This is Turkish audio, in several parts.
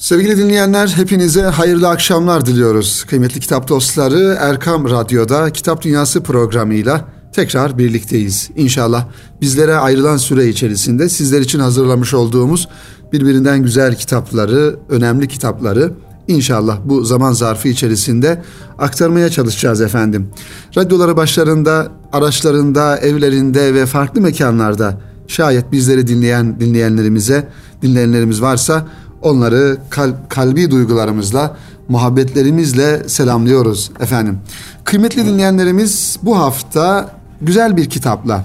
Sevgili dinleyenler hepinize hayırlı akşamlar diliyoruz. Kıymetli kitap dostları Erkam Radyo'da Kitap Dünyası programıyla tekrar birlikteyiz. İnşallah bizlere ayrılan süre içerisinde sizler için hazırlamış olduğumuz birbirinden güzel kitapları, önemli kitapları inşallah bu zaman zarfı içerisinde aktarmaya çalışacağız efendim. Radyoları başlarında, araçlarında, evlerinde ve farklı mekanlarda şayet bizleri dinleyen dinleyenlerimize, dinleyenlerimiz varsa onları kalp, kalbi duygularımızla, muhabbetlerimizle selamlıyoruz efendim. Kıymetli dinleyenlerimiz bu hafta güzel bir kitapla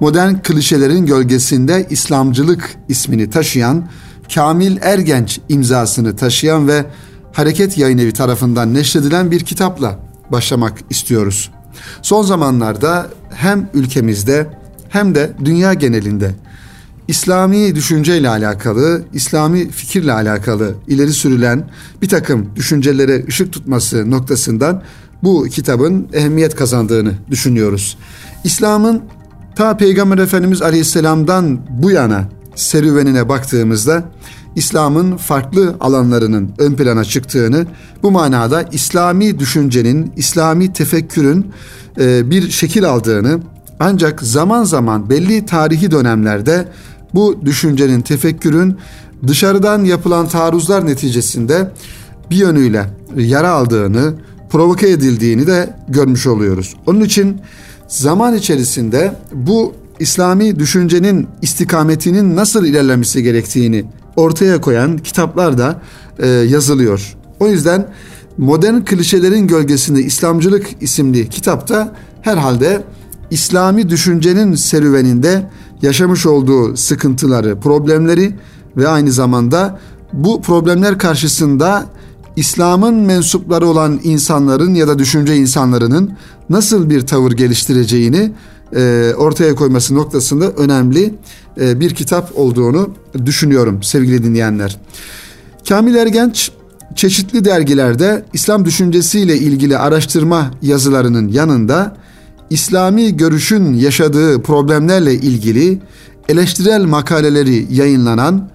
modern klişelerin gölgesinde İslamcılık ismini taşıyan Kamil Ergenç imzasını taşıyan ve Hareket Yayın Evi tarafından neşredilen bir kitapla başlamak istiyoruz. Son zamanlarda hem ülkemizde hem de dünya genelinde İslami düşünceyle alakalı, İslami fikirle alakalı ileri sürülen bir takım düşüncelere ışık tutması noktasından bu kitabın ehemmiyet kazandığını düşünüyoruz. İslam'ın ta Peygamber Efendimiz Aleyhisselam'dan bu yana serüvenine baktığımızda İslam'ın farklı alanlarının ön plana çıktığını, bu manada İslami düşüncenin, İslami tefekkürün e, bir şekil aldığını, ancak zaman zaman belli tarihi dönemlerde bu düşüncenin, tefekkürün dışarıdan yapılan taarruzlar neticesinde bir yönüyle yara aldığını, provoke edildiğini de görmüş oluyoruz. Onun için zaman içerisinde bu İslami düşüncenin istikametinin nasıl ilerlemesi gerektiğini ortaya koyan kitaplar da e, yazılıyor. O yüzden modern klişelerin gölgesinde İslamcılık isimli kitapta herhalde İslami düşüncenin serüveninde yaşamış olduğu sıkıntıları, problemleri ve aynı zamanda bu problemler karşısında İslam'ın mensupları olan insanların ya da düşünce insanlarının nasıl bir tavır geliştireceğini e, ortaya koyması noktasında önemli e, bir kitap olduğunu düşünüyorum sevgili dinleyenler. Kamil Ergenç çeşitli dergilerde İslam düşüncesiyle ilgili araştırma yazılarının yanında İslami görüşün yaşadığı problemlerle ilgili eleştirel makaleleri yayınlanan,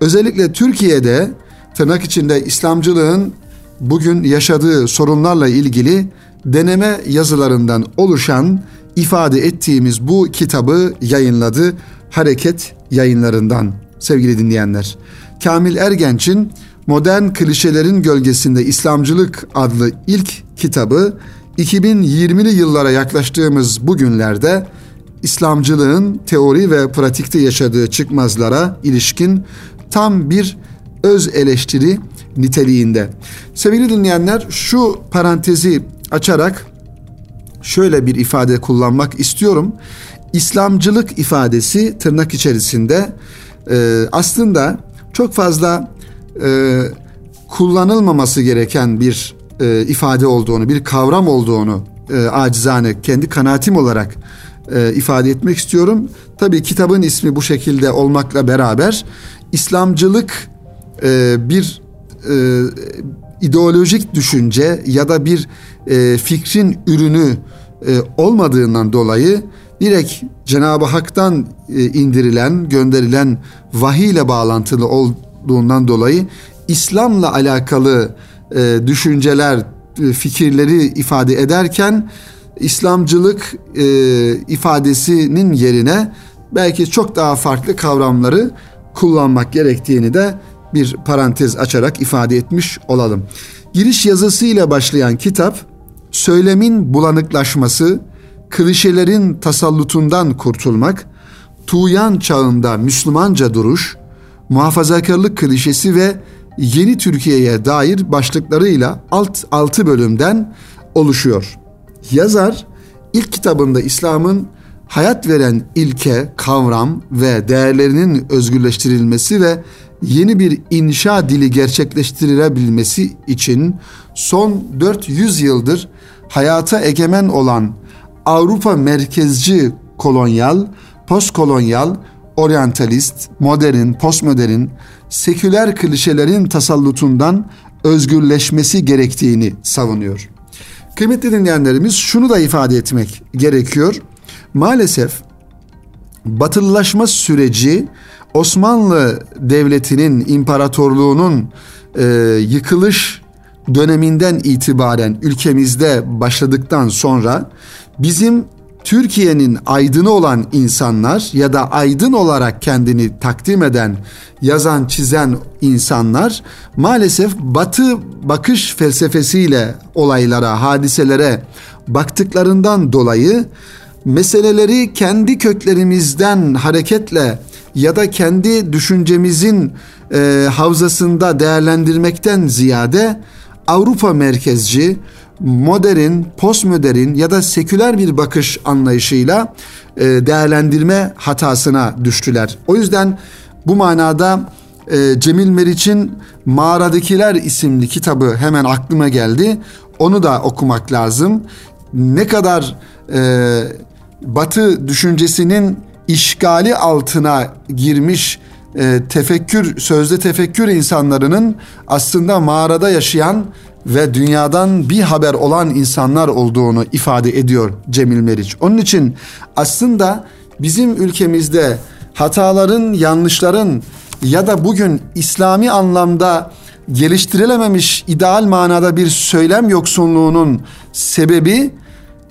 özellikle Türkiye'de tırnak içinde İslamcılığın bugün yaşadığı sorunlarla ilgili deneme yazılarından oluşan ifade ettiğimiz bu kitabı yayınladı Hareket yayınlarından sevgili dinleyenler. Kamil Ergenç'in Modern Klişelerin Gölgesinde İslamcılık adlı ilk kitabı 2020'li yıllara yaklaştığımız bu günlerde İslamcılığın teori ve pratikte yaşadığı çıkmazlara ilişkin tam bir öz eleştiri niteliğinde. Sevgili dinleyenler şu parantezi açarak şöyle bir ifade kullanmak istiyorum. İslamcılık ifadesi tırnak içerisinde e, aslında çok fazla e, kullanılmaması gereken bir e, ifade olduğunu, bir kavram olduğunu e, acizane kendi kanaatim olarak e, ifade etmek istiyorum. Tabii kitabın ismi bu şekilde olmakla beraber İslamcılık e, bir e, ideolojik düşünce ya da bir e, fikrin ürünü e, olmadığından dolayı direkt Cenab-ı Hak'tan e, indirilen, gönderilen vahiy ile bağlantılı olduğundan dolayı İslam'la alakalı e, düşünceler, e, fikirleri ifade ederken İslamcılık e, ifadesinin yerine belki çok daha farklı kavramları kullanmak gerektiğini de bir parantez açarak ifade etmiş olalım. Giriş yazısıyla başlayan kitap söylemin bulanıklaşması, klişelerin tasallutundan kurtulmak, tuğyan çağında Müslümanca duruş, muhafazakarlık klişesi ve yeni Türkiye'ye dair başlıklarıyla alt altı bölümden oluşuyor. Yazar ilk kitabında İslam'ın hayat veren ilke, kavram ve değerlerinin özgürleştirilmesi ve yeni bir inşa dili gerçekleştirilebilmesi için son 400 yıldır hayata egemen olan Avrupa merkezci kolonyal, postkolonyal, oryantalist, modern, postmodern, seküler klişelerin tasallutundan özgürleşmesi gerektiğini savunuyor. Kıymetli dinleyenlerimiz şunu da ifade etmek gerekiyor. Maalesef batılılaşma süreci Osmanlı Devleti'nin, imparatorluğunun e, yıkılış döneminden itibaren ülkemizde başladıktan sonra bizim Türkiye'nin aydını olan insanlar ya da aydın olarak kendini takdim eden, yazan, çizen insanlar maalesef batı bakış felsefesiyle olaylara, hadiselere baktıklarından dolayı meseleleri kendi köklerimizden hareketle ya da kendi düşüncemizin e, havzasında değerlendirmekten ziyade Avrupa merkezci, modern, postmodern ya da seküler bir bakış anlayışıyla e, değerlendirme hatasına düştüler. O yüzden bu manada e, Cemil Meriç'in Mağaradakiler isimli kitabı hemen aklıma geldi. Onu da okumak lazım. Ne kadar e, Batı düşüncesinin işgali altına girmiş e, tefekkür, sözde tefekkür insanlarının aslında mağarada yaşayan ve dünyadan bir haber olan insanlar olduğunu ifade ediyor Cemil Meriç. Onun için aslında bizim ülkemizde hataların, yanlışların ya da bugün İslami anlamda geliştirilememiş ideal manada bir söylem yoksunluğunun sebebi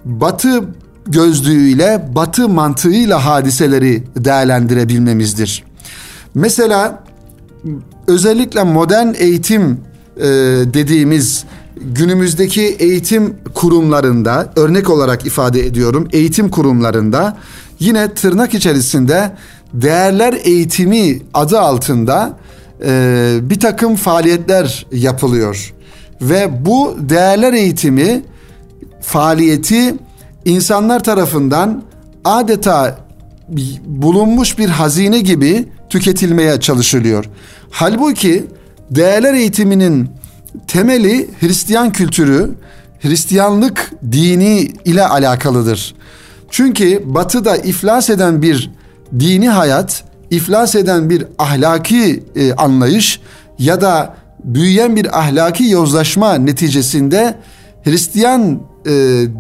Batı gözlüğüyle, Batı mantığıyla hadiseleri değerlendirebilmemizdir. Mesela özellikle modern eğitim e, dediğimiz günümüzdeki eğitim kurumlarında örnek olarak ifade ediyorum eğitim kurumlarında yine tırnak içerisinde değerler eğitimi adı altında e, bir takım faaliyetler yapılıyor ve bu değerler eğitimi faaliyeti insanlar tarafından adeta bulunmuş bir hazine gibi tüketilmeye çalışılıyor. Halbuki değerler eğitiminin temeli Hristiyan kültürü, Hristiyanlık dini ile alakalıdır. Çünkü batıda iflas eden bir dini hayat, iflas eden bir ahlaki e, anlayış ya da büyüyen bir ahlaki yozlaşma neticesinde Hristiyan e,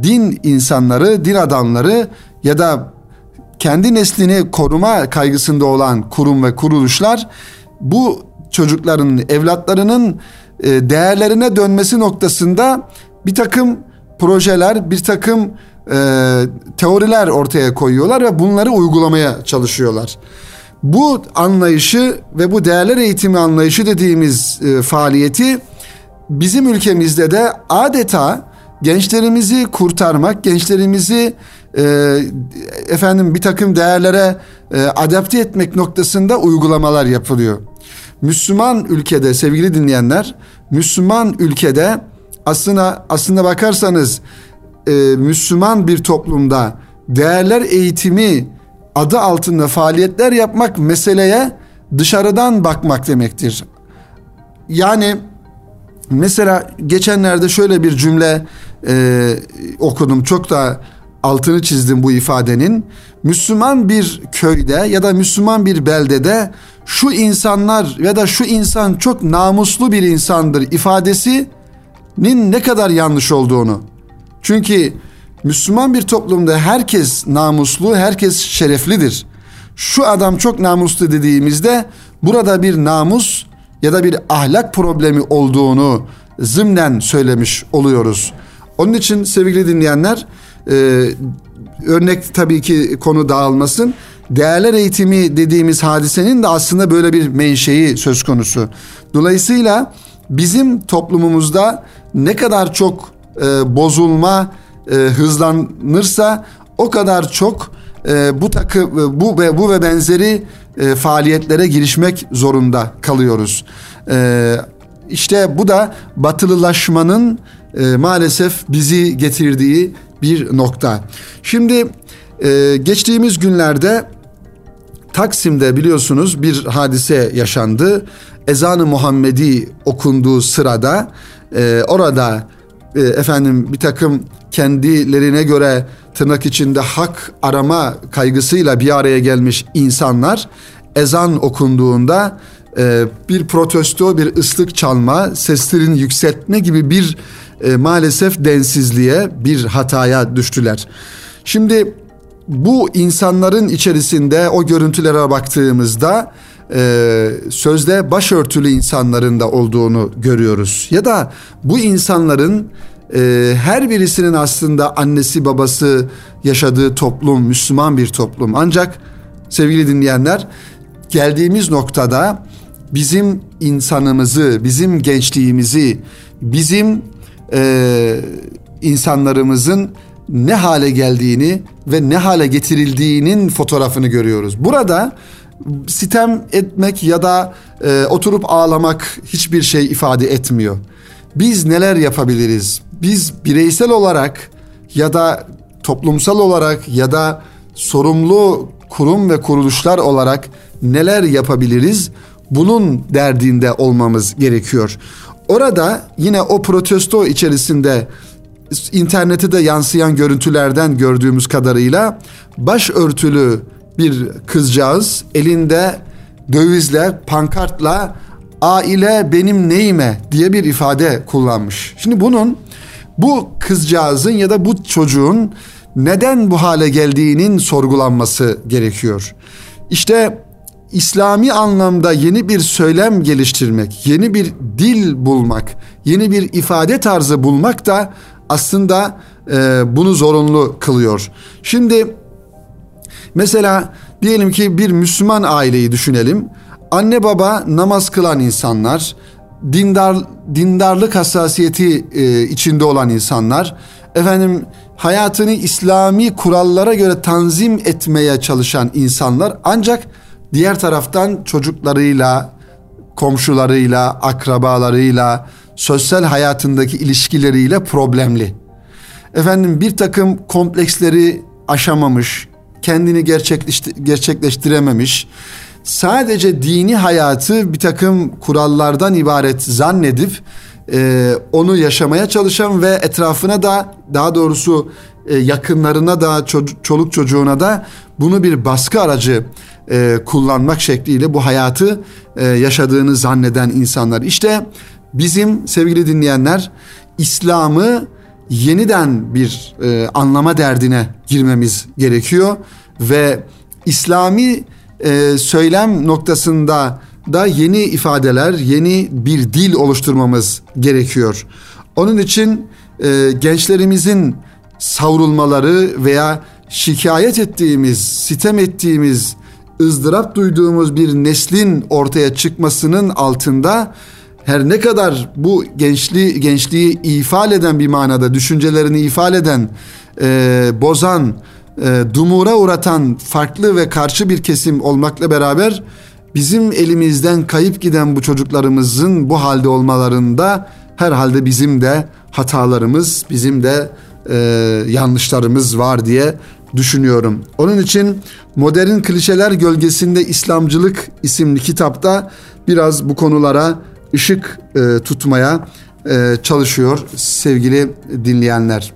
din insanları, din adamları ya da kendi neslini koruma kaygısında olan kurum ve kuruluşlar bu çocukların, evlatlarının e, değerlerine dönmesi noktasında bir takım projeler, bir takım e, teoriler ortaya koyuyorlar ve bunları uygulamaya çalışıyorlar. Bu anlayışı ve bu değerler eğitimi anlayışı dediğimiz e, faaliyeti bizim ülkemizde de adeta gençlerimizi kurtarmak, gençlerimizi efendim bir takım değerlere adapte etmek noktasında uygulamalar yapılıyor. Müslüman ülkede sevgili dinleyenler, Müslüman ülkede aslında aslında bakarsanız e, Müslüman bir toplumda değerler eğitimi adı altında faaliyetler yapmak meseleye dışarıdan bakmak demektir. Yani mesela geçenlerde şöyle bir cümle e, okudum çok da altını çizdim bu ifadenin. Müslüman bir köyde ya da Müslüman bir beldede şu insanlar ya da şu insan çok namuslu bir insandır ifadesinin ne kadar yanlış olduğunu. Çünkü Müslüman bir toplumda herkes namuslu, herkes şereflidir. Şu adam çok namuslu dediğimizde burada bir namus ya da bir ahlak problemi olduğunu zımnen söylemiş oluyoruz. Onun için sevgili dinleyenler e, örnek tabii ki konu dağılmasın. Değerler eğitimi dediğimiz hadisenin de aslında böyle bir menşei söz konusu. Dolayısıyla bizim toplumumuzda ne kadar çok e, bozulma e, hızlanırsa o kadar çok e, bu takı e, bu ve bu ve benzeri e, faaliyetlere girişmek zorunda kalıyoruz. E, işte bu da batılılaşmanın e, maalesef bizi getirdiği bir nokta. Şimdi e, geçtiğimiz günlerde Taksim'de biliyorsunuz bir hadise yaşandı. Ezan-ı Muhammedi okunduğu sırada e, orada e, efendim bir takım kendilerine göre tırnak içinde hak arama kaygısıyla bir araya gelmiş insanlar ezan okunduğunda e, bir protesto, bir ıslık çalma, seslerin yükseltme gibi bir e, maalesef densizliğe, bir hataya düştüler. Şimdi bu insanların içerisinde o görüntülere baktığımızda e, sözde başörtülü insanların da olduğunu görüyoruz. Ya da bu insanların e, her birisinin aslında annesi babası yaşadığı toplum Müslüman bir toplum. Ancak sevgili dinleyenler geldiğimiz noktada bizim insanımızı, bizim gençliğimizi, bizim e, insanlarımızın ne hale geldiğini ve ne hale getirildiğinin fotoğrafını görüyoruz. Burada sitem etmek ya da e, oturup ağlamak hiçbir şey ifade etmiyor. Biz neler yapabiliriz? Biz bireysel olarak ya da toplumsal olarak ya da sorumlu kurum ve kuruluşlar olarak neler yapabiliriz? Bunun derdinde olmamız gerekiyor. Orada yine o protesto içerisinde internete de yansıyan görüntülerden gördüğümüz kadarıyla başörtülü bir kızcağız elinde dövizle, pankartla aile benim neyime diye bir ifade kullanmış. Şimdi bunun bu kızcağızın ya da bu çocuğun neden bu hale geldiğinin sorgulanması gerekiyor. İşte İslami anlamda yeni bir söylem geliştirmek, yeni bir dil bulmak, yeni bir ifade tarzı bulmak da aslında e, bunu zorunlu kılıyor. Şimdi mesela diyelim ki bir Müslüman aileyi düşünelim. Anne baba namaz kılan insanlar, dindar dindarlık hassasiyeti e, içinde olan insanlar, efendim hayatını İslami kurallara göre tanzim etmeye çalışan insanlar ancak diğer taraftan çocuklarıyla, komşularıyla, akrabalarıyla, sosyal hayatındaki ilişkileriyle problemli. Efendim bir takım kompleksleri aşamamış, kendini gerçekleştirememiş, sadece dini hayatı bir takım kurallardan ibaret zannedip e, onu yaşamaya çalışan ve etrafına da daha doğrusu e, yakınlarına da çoluk çocuğuna da bunu bir baskı aracı e, kullanmak şekliyle bu hayatı e, yaşadığını zanneden insanlar. İşte bizim sevgili dinleyenler İslam'ı yeniden bir e, anlama derdine girmemiz gerekiyor ve İslami e, söylem noktasında da yeni ifadeler, yeni bir dil oluşturmamız gerekiyor. Onun için e, gençlerimizin savrulmaları veya şikayet ettiğimiz, sitem ettiğimiz, ızdırap duyduğumuz bir neslin ortaya çıkmasının altında her ne kadar bu gençliği gençliği ifade eden bir manada düşüncelerini ifade eden, e, bozan, e, dumura uğratan farklı ve karşı bir kesim olmakla beraber bizim elimizden kayıp giden bu çocuklarımızın bu halde olmalarında herhalde bizim de hatalarımız, bizim de e, yanlışlarımız var diye düşünüyorum. Onun için Modern Klişeler Gölgesinde İslamcılık isimli kitapta biraz bu konulara ışık e, tutmaya e, çalışıyor sevgili dinleyenler.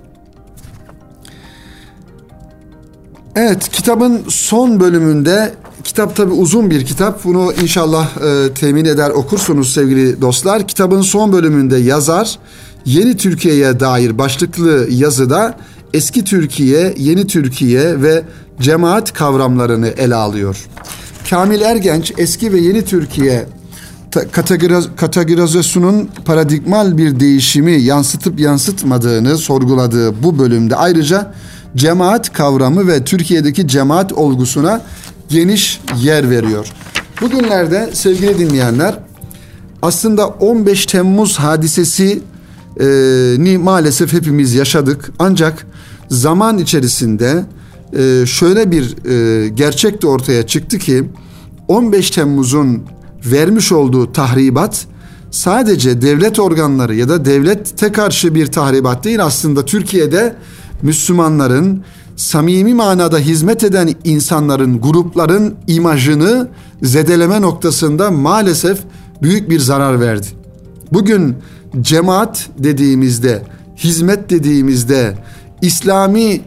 Evet kitabın son bölümünde kitap tabi uzun bir kitap bunu inşallah e, temin eder okursunuz sevgili dostlar. Kitabın son bölümünde yazar Yeni Türkiye'ye dair başlıklı yazıda eski Türkiye, yeni Türkiye ve cemaat kavramlarını ele alıyor. Kamil Ergenç eski ve yeni Türkiye kategorizasyonun paradigmal bir değişimi yansıtıp yansıtmadığını sorguladığı bu bölümde ayrıca cemaat kavramı ve Türkiye'deki cemaat olgusuna geniş yer veriyor. Bugünlerde sevgili dinleyenler aslında 15 Temmuz hadisesi e, ni maalesef hepimiz yaşadık. Ancak zaman içerisinde e, şöyle bir e, gerçek de ortaya çıktı ki 15 Temmuz'un vermiş olduğu tahribat sadece devlet organları ya da devlete karşı bir tahribat değil aslında Türkiye'de Müslümanların samimi manada hizmet eden insanların, grupların imajını zedeleme noktasında maalesef büyük bir zarar verdi. Bugün cemaat dediğimizde, hizmet dediğimizde, İslami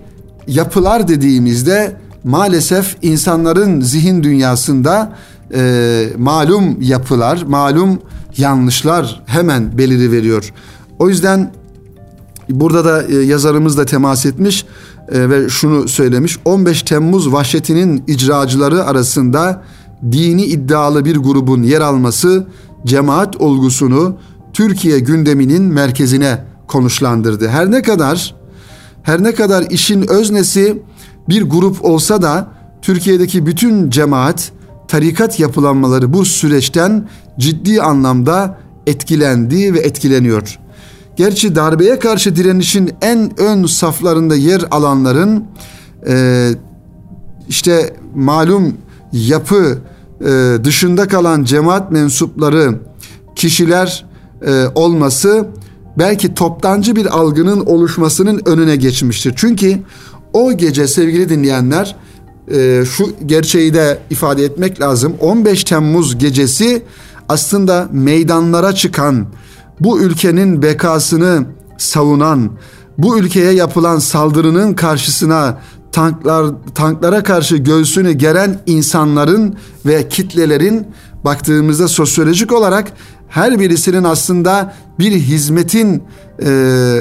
yapılar dediğimizde maalesef insanların zihin dünyasında e, malum yapılar, malum yanlışlar hemen beliri veriyor. O yüzden burada da e, yazarımız da temas etmiş e, ve şunu söylemiş. 15 Temmuz vahşetinin icracıları arasında dini iddialı bir grubun yer alması cemaat olgusunu Türkiye gündeminin merkezine konuşlandırdı. Her ne kadar her ne kadar işin öznesi bir grup olsa da Türkiye'deki bütün cemaat tarikat yapılanmaları bu süreçten ciddi anlamda etkilendi ve etkileniyor. Gerçi darbeye karşı direnişin en ön saflarında yer alanların e, işte malum yapı e, dışında kalan cemaat mensupları kişiler e, olması belki toptancı bir algının oluşmasının önüne geçmiştir. Çünkü o gece sevgili dinleyenler e, şu gerçeği de ifade etmek lazım. 15 Temmuz gecesi aslında meydanlara çıkan, bu ülkenin bekasını savunan, bu ülkeye yapılan saldırının karşısına tanklar tanklara karşı göğsünü geren insanların ve kitlelerin baktığımızda sosyolojik olarak her birisinin aslında bir hizmetin e,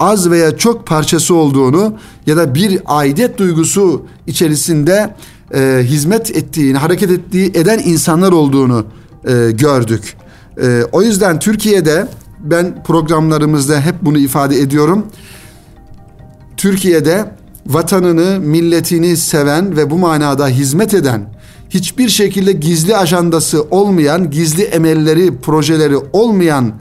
az veya çok parçası olduğunu ya da bir aidet duygusu içerisinde e, hizmet ettiğini, hareket ettiği eden insanlar olduğunu e, gördük. E, o yüzden Türkiye'de ben programlarımızda hep bunu ifade ediyorum. Türkiye'de vatanını, milletini seven ve bu manada hizmet eden, hiçbir şekilde gizli ajandası olmayan, gizli emelleri, projeleri olmayan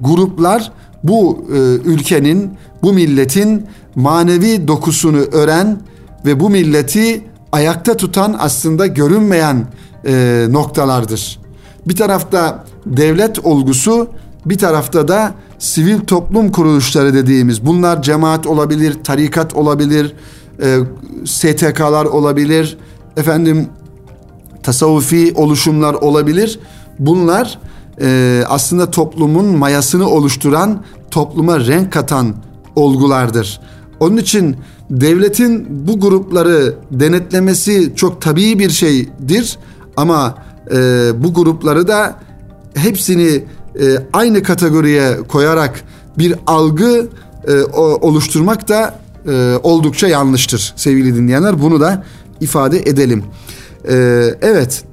gruplar bu e, ülkenin, bu milletin manevi dokusunu ören ve bu milleti ayakta tutan aslında görünmeyen e, noktalardır. Bir tarafta devlet olgusu, bir tarafta da sivil toplum kuruluşları dediğimiz bunlar cemaat olabilir, tarikat olabilir, e, STK'lar olabilir, efendim tasavvufi oluşumlar olabilir. Bunlar e, aslında toplumun mayasını oluşturan, topluma renk katan olgulardır. Onun için devletin bu grupları denetlemesi çok tabii bir şeydir ama e, bu grupları da hepsini e, aynı kategoriye koyarak bir algı e, oluşturmak da e, oldukça yanlıştır sevgili dinleyenler. Bunu da ifade edelim. E, evet.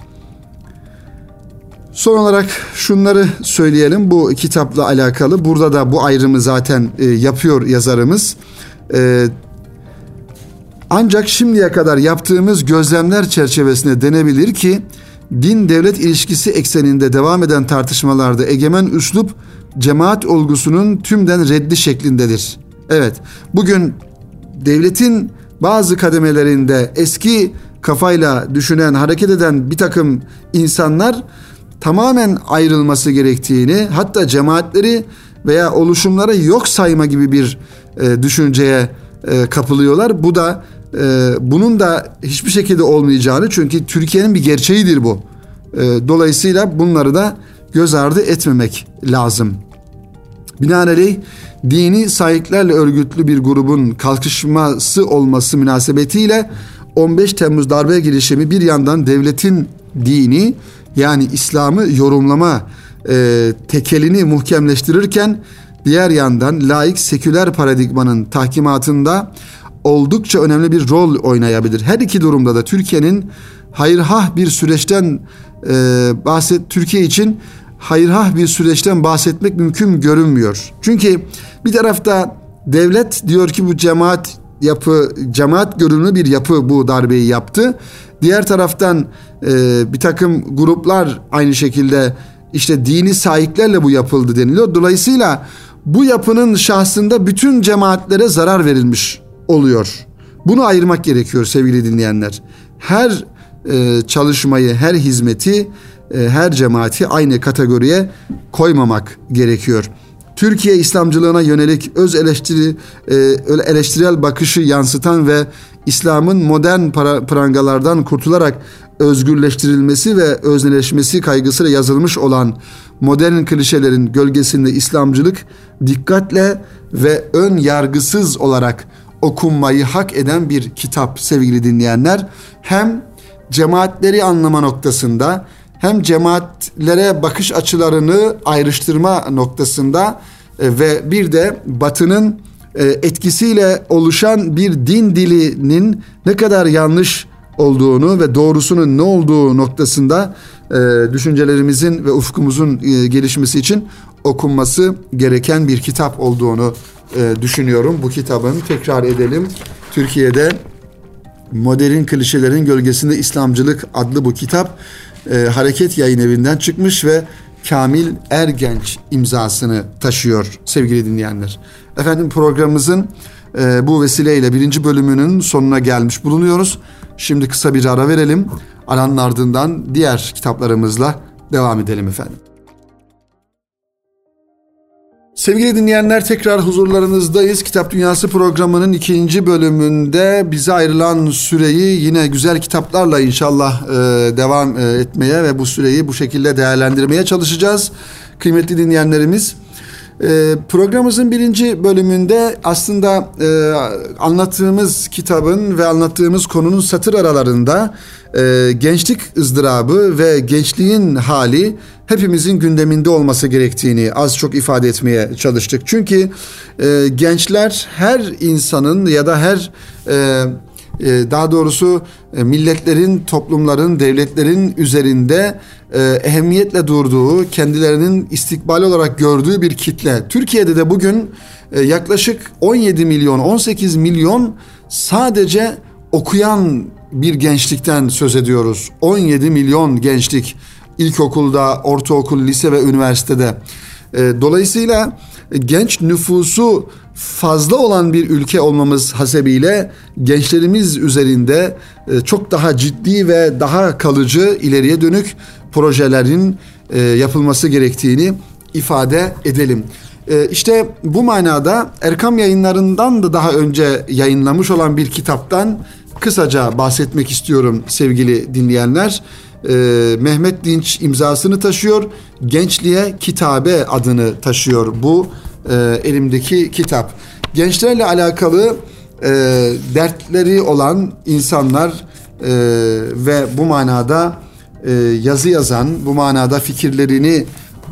Son olarak şunları söyleyelim bu kitapla alakalı. Burada da bu ayrımı zaten e, yapıyor yazarımız. E, ancak şimdiye kadar yaptığımız gözlemler çerçevesinde denebilir ki din devlet ilişkisi ekseninde devam eden tartışmalarda egemen üslup cemaat olgusunun tümden reddi şeklindedir. Evet, bugün devletin bazı kademelerinde eski kafayla düşünen, hareket eden bir takım insanlar tamamen ayrılması gerektiğini, hatta cemaatleri veya oluşumları yok sayma gibi bir e, düşünceye e, kapılıyorlar. Bu da e, bunun da hiçbir şekilde olmayacağını çünkü Türkiye'nin bir gerçeğidir bu. E, dolayısıyla bunları da göz ardı etmemek lazım. Binaenaleyh dini sahiplerle örgütlü bir grubun kalkışması olması münasebetiyle 15 Temmuz darbe girişimi bir yandan devletin dini yani İslam'ı yorumlama e, tekelini muhkemleştirirken diğer yandan laik seküler paradigmanın tahkimatında oldukça önemli bir rol oynayabilir. Her iki durumda da Türkiye'nin hayırhah bir süreçten e, bahset Türkiye için hayırhah bir süreçten bahsetmek mümkün görünmüyor. Çünkü bir tarafta devlet diyor ki bu cemaat yapı cemaat görünümlü bir yapı bu darbeyi yaptı. Diğer taraftan e, bir takım gruplar aynı şekilde işte dini sahiplerle bu yapıldı deniliyor. Dolayısıyla bu yapının şahsında bütün cemaatlere zarar verilmiş oluyor. Bunu ayırmak gerekiyor sevgili dinleyenler. Her e, çalışmayı, her hizmeti e, her cemaati aynı kategoriye koymamak gerekiyor. Türkiye İslamcılığına yönelik öz eleştiri e, eleştirel bakışı yansıtan ve İslam'ın modern para, prangalardan kurtularak özgürleştirilmesi ve özneleşmesi kaygısıyla yazılmış olan modern klişelerin gölgesinde İslamcılık dikkatle ve ön yargısız olarak okunmayı hak eden bir kitap sevgili dinleyenler. Hem cemaatleri anlama noktasında hem cemaatlere bakış açılarını ayrıştırma noktasında e, ve bir de Batı'nın e, etkisiyle oluşan bir din dilinin ne kadar yanlış olduğunu ve doğrusunun ne olduğu noktasında e, düşüncelerimizin ve ufkumuzun gelişmesi için okunması gereken bir kitap olduğunu düşünüyorum. Bu kitabın tekrar edelim. Türkiye'de Modern Klişelerin Gölgesinde İslamcılık adlı bu kitap e, Hareket Yayın Evi'nden çıkmış ve Kamil Ergenç imzasını taşıyor sevgili dinleyenler. Efendim programımızın e, bu vesileyle birinci bölümünün sonuna gelmiş bulunuyoruz. Şimdi kısa bir ara verelim. Aranın ardından diğer kitaplarımızla devam edelim efendim. Sevgili dinleyenler tekrar huzurlarınızdayız. Kitap Dünyası programının ikinci bölümünde bize ayrılan süreyi yine güzel kitaplarla inşallah e, devam e, etmeye ve bu süreyi bu şekilde değerlendirmeye çalışacağız. Kıymetli dinleyenlerimiz e, programımızın birinci bölümünde aslında e, anlattığımız kitabın ve anlattığımız konunun satır aralarında e, gençlik ızdırabı ve gençliğin hali hepimizin gündeminde olması gerektiğini az çok ifade etmeye çalıştık. Çünkü e, gençler her insanın ya da her daha doğrusu e, milletlerin, toplumların, devletlerin üzerinde e, ehemmiyetle durduğu, kendilerinin istikbal olarak gördüğü bir kitle. Türkiye'de de bugün e, yaklaşık 17 milyon, 18 milyon sadece okuyan bir gençlikten söz ediyoruz. 17 milyon gençlik ilkokulda, ortaokul, lise ve üniversitede. Dolayısıyla genç nüfusu fazla olan bir ülke olmamız hasebiyle gençlerimiz üzerinde e, çok daha ciddi ve daha kalıcı ileriye dönük projelerin e, yapılması gerektiğini ifade edelim. İşte bu manada Erkam yayınlarından da daha önce yayınlamış olan bir kitaptan kısaca bahsetmek istiyorum sevgili dinleyenler e, Mehmet Dinç imzasını taşıyor. Gençliğe Kitabe adını taşıyor bu e, elimdeki kitap. Gençlerle alakalı e, dertleri olan insanlar e, ve bu manada e, yazı yazan, bu manada fikirlerini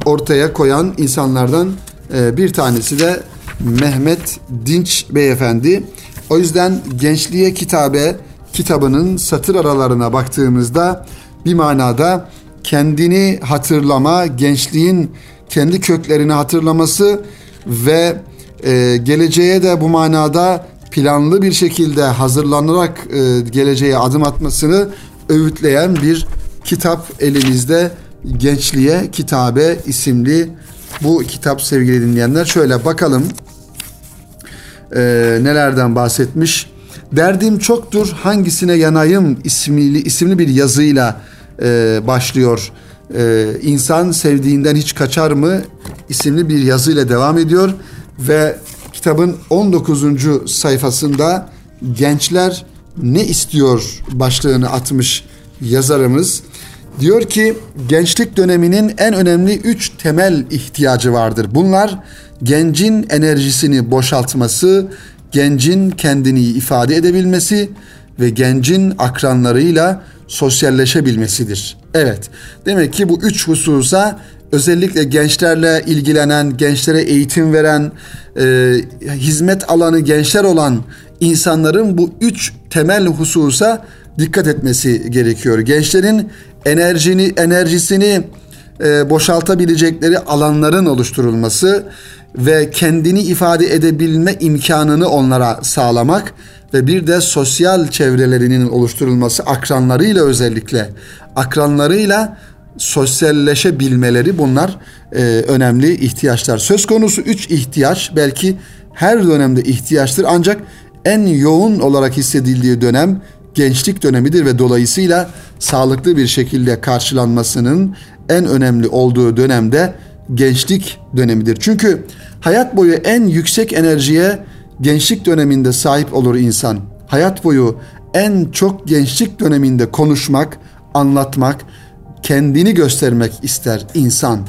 ortaya koyan insanlardan e, bir tanesi de Mehmet Dinç Beyefendi. O yüzden Gençliğe Kitabe kitabının satır aralarına baktığımızda bir manada kendini hatırlama, gençliğin kendi köklerini hatırlaması ve e, geleceğe de bu manada planlı bir şekilde hazırlanarak e, geleceğe adım atmasını öğütleyen bir kitap elimizde Gençliğe Kitabe isimli bu kitap sevgili dinleyenler. Şöyle bakalım e, nelerden bahsetmiş. Derdim çoktur hangisine yanayım isimli, isimli bir yazıyla e, başlıyor. E, İnsan sevdiğinden hiç kaçar mı isimli bir yazıyla devam ediyor ve kitabın 19. sayfasında gençler ne istiyor başlığını atmış yazarımız. Diyor ki gençlik döneminin en önemli üç temel ihtiyacı vardır. Bunlar gencin enerjisini boşaltması, gencin kendini ifade edebilmesi ve gencin akranlarıyla sosyalleşebilmesidir. Evet, demek ki bu üç hususa özellikle gençlerle ilgilenen, gençlere eğitim veren, e, hizmet alanı gençler olan insanların bu üç temel hususa dikkat etmesi gerekiyor. Gençlerin enerjini, enerjisini e, boşaltabilecekleri alanların oluşturulması ve kendini ifade edebilme imkanını onlara sağlamak ve bir de sosyal çevrelerinin oluşturulması akranlarıyla özellikle akranlarıyla sosyalleşebilmeleri bunlar e, önemli ihtiyaçlar. Söz konusu üç ihtiyaç belki her dönemde ihtiyaçtır ancak en yoğun olarak hissedildiği dönem gençlik dönemidir ve dolayısıyla sağlıklı bir şekilde karşılanmasının en önemli olduğu dönemde gençlik dönemidir. Çünkü hayat boyu en yüksek enerjiye gençlik döneminde sahip olur insan. Hayat boyu en çok gençlik döneminde konuşmak, anlatmak, kendini göstermek ister insan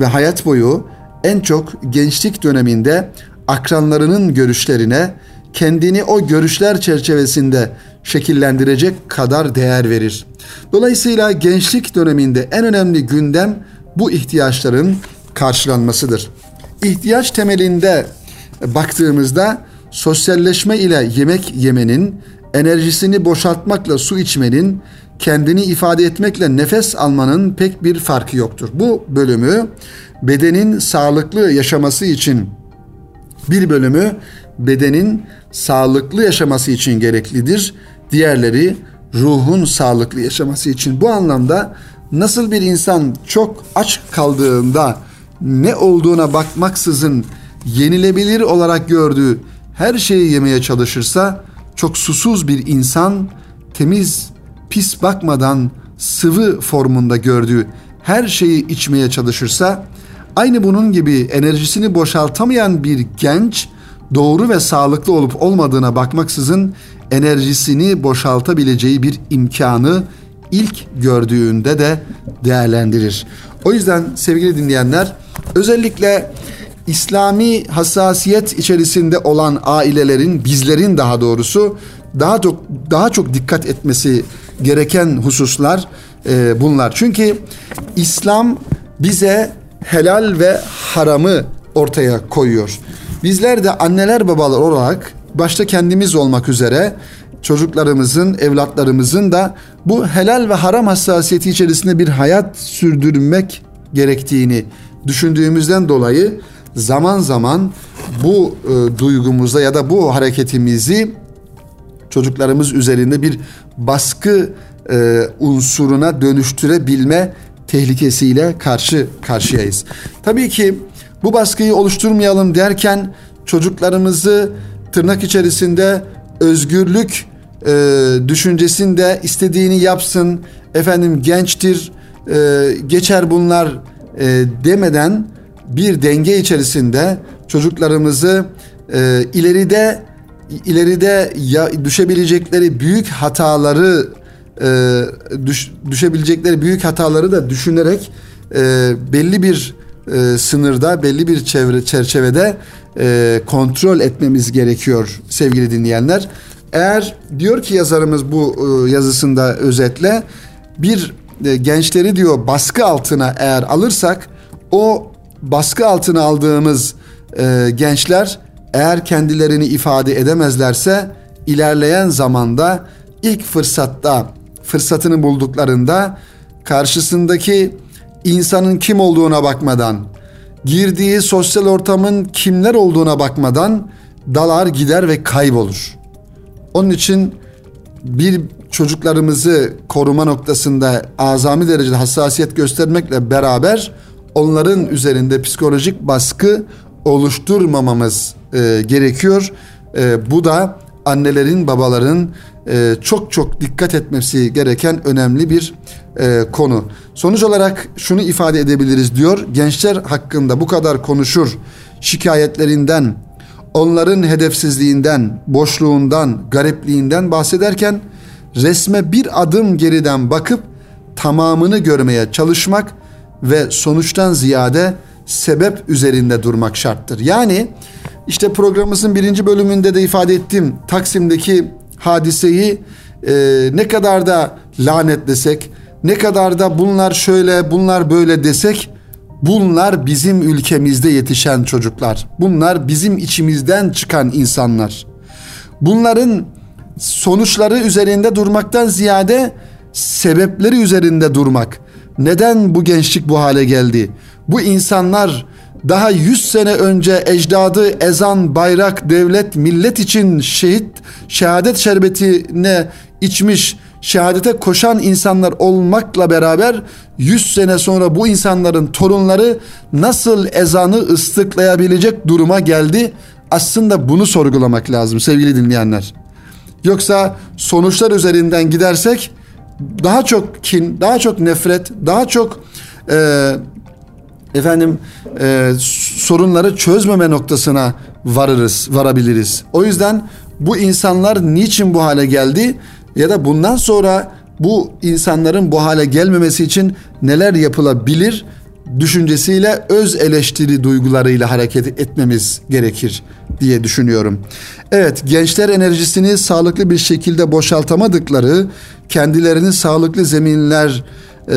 ve hayat boyu en çok gençlik döneminde akranlarının görüşlerine, kendini o görüşler çerçevesinde şekillendirecek kadar değer verir. Dolayısıyla gençlik döneminde en önemli gündem bu ihtiyaçların karşılanmasıdır. İhtiyaç temelinde baktığımızda sosyalleşme ile yemek yemenin, enerjisini boşaltmakla su içmenin, kendini ifade etmekle nefes almanın pek bir farkı yoktur. Bu bölümü bedenin sağlıklı yaşaması için bir bölümü bedenin sağlıklı yaşaması için gereklidir. Diğerleri ruhun sağlıklı yaşaması için. Bu anlamda nasıl bir insan çok aç kaldığında ne olduğuna bakmaksızın yenilebilir olarak gördüğü her şeyi yemeye çalışırsa çok susuz bir insan temiz pis bakmadan sıvı formunda gördüğü her şeyi içmeye çalışırsa aynı bunun gibi enerjisini boşaltamayan bir genç doğru ve sağlıklı olup olmadığına bakmaksızın enerjisini boşaltabileceği bir imkanı ilk gördüğünde de değerlendirir. O yüzden sevgili dinleyenler özellikle İslami hassasiyet içerisinde olan ailelerin, bizlerin daha doğrusu daha çok daha çok dikkat etmesi gereken hususlar e, bunlar. Çünkü İslam bize helal ve haramı ortaya koyuyor. Bizler de anneler babalar olarak başta kendimiz olmak üzere çocuklarımızın, evlatlarımızın da bu helal ve haram hassasiyeti içerisinde bir hayat sürdürmek gerektiğini düşündüğümüzden dolayı zaman zaman bu e, duygumuzda ya da bu hareketimizi çocuklarımız üzerinde bir baskı e, unsuruna dönüştürebilme tehlikesiyle karşı karşıyayız. Tabii ki bu baskıyı oluşturmayalım derken çocuklarımızı tırnak içerisinde özgürlük e, düşüncesinde istediğini yapsın, efendim gençtir, e, geçer bunlar e, demeden bir denge içerisinde çocuklarımızı e, ileride ileride ya, düşebilecekleri büyük hataları e, düş, düşebilecekleri büyük hataları da düşünerek e, belli bir e, sınırda belli bir çevre çerçevede e, kontrol etmemiz gerekiyor sevgili dinleyenler. Eğer diyor ki yazarımız bu e, yazısında özetle bir e, gençleri diyor baskı altına eğer alırsak o baskı altına aldığımız e, gençler eğer kendilerini ifade edemezlerse ilerleyen zamanda ilk fırsatta fırsatını bulduklarında karşısındaki insanın kim olduğuna bakmadan, girdiği sosyal ortamın kimler olduğuna bakmadan dalar gider ve kaybolur. Onun için bir çocuklarımızı koruma noktasında azami derecede hassasiyet göstermekle beraber onların üzerinde psikolojik baskı oluşturmamamız e, gerekiyor. E, bu da annelerin, babaların e, çok çok dikkat etmesi gereken önemli bir e, konu. Sonuç olarak şunu ifade edebiliriz diyor. Gençler hakkında bu kadar konuşur, şikayetlerinden, onların hedefsizliğinden, boşluğundan, garipliğinden bahsederken resme bir adım geriden bakıp tamamını görmeye çalışmak ve sonuçtan ziyade sebep üzerinde durmak şarttır. Yani işte programımızın birinci bölümünde de ifade ettim. Taksim'deki hadiseyi e, ne kadar da lanetlesek, ne kadar da bunlar şöyle, bunlar böyle desek, bunlar bizim ülkemizde yetişen çocuklar. Bunlar bizim içimizden çıkan insanlar. Bunların sonuçları üzerinde durmaktan ziyade sebepleri üzerinde durmak. Neden bu gençlik bu hale geldi? Bu insanlar daha 100 sene önce ecdadı ezan, bayrak, devlet, millet için şehit, şehadet şerbetine içmiş, şehadete koşan insanlar olmakla beraber 100 sene sonra bu insanların torunları nasıl ezanı ıslıklayabilecek duruma geldi? Aslında bunu sorgulamak lazım sevgili dinleyenler. Yoksa sonuçlar üzerinden gidersek daha çok kin, daha çok nefret, daha çok e, efendim e, sorunları çözmeme noktasına varırız, varabiliriz. O yüzden bu insanlar niçin bu hale geldi ya da bundan sonra bu insanların bu hale gelmemesi için neler yapılabilir düşüncesiyle öz eleştiri duygularıyla hareket etmemiz gerekir diye düşünüyorum. Evet gençler enerjisini sağlıklı bir şekilde boşaltamadıkları kendilerini sağlıklı zeminler e,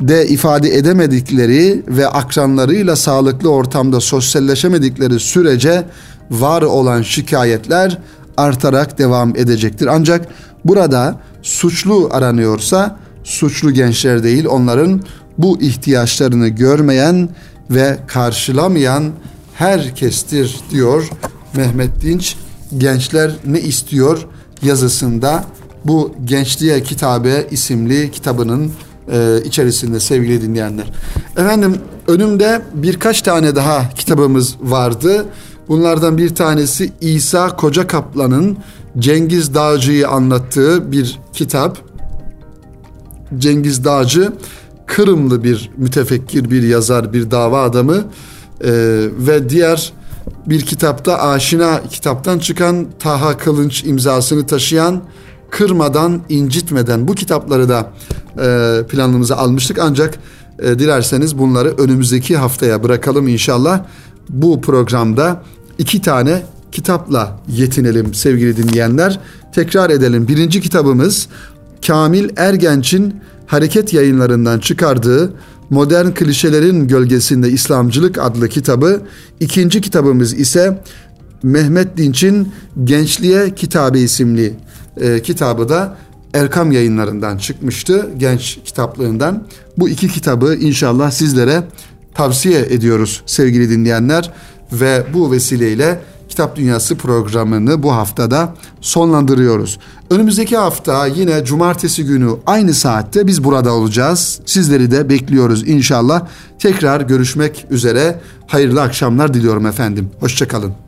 de ifade edemedikleri ve akranlarıyla sağlıklı ortamda sosyalleşemedikleri sürece var olan şikayetler artarak devam edecektir. Ancak burada suçlu aranıyorsa suçlu gençler değil onların bu ihtiyaçlarını görmeyen ve karşılamayan herkestir diyor Mehmet Dinç. Gençler ne istiyor yazısında bu Gençliğe Kitabe isimli kitabının e, içerisinde sevgili dinleyenler. Efendim önümde birkaç tane daha kitabımız vardı. Bunlardan bir tanesi İsa Koca Kaplan'ın Cengiz Dağcı'yı anlattığı bir kitap. Cengiz Dağcı Kırımlı bir mütefekkir, bir yazar, bir dava adamı ee, ve diğer bir kitapta Aşina kitaptan çıkan Taha Kılınç imzasını taşıyan Kırmadan incitmeden bu kitapları da e, planımıza almıştık ancak e, dilerseniz bunları önümüzdeki haftaya bırakalım inşallah. Bu programda iki tane kitapla yetinelim sevgili dinleyenler. Tekrar edelim. Birinci kitabımız Kamil Ergenç'in hareket yayınlarından çıkardığı Modern Klişelerin Gölgesinde İslamcılık adlı kitabı. İkinci kitabımız ise Mehmet Dinç'in Gençliğe Kitabı isimli e, kitabı da Erkam yayınlarından çıkmıştı. Genç kitaplığından. Bu iki kitabı inşallah sizlere tavsiye ediyoruz sevgili dinleyenler. Ve bu vesileyle Kitap Dünyası programını bu haftada sonlandırıyoruz. Önümüzdeki hafta yine cumartesi günü aynı saatte biz burada olacağız. Sizleri de bekliyoruz inşallah. Tekrar görüşmek üzere. Hayırlı akşamlar diliyorum efendim. Hoşçakalın.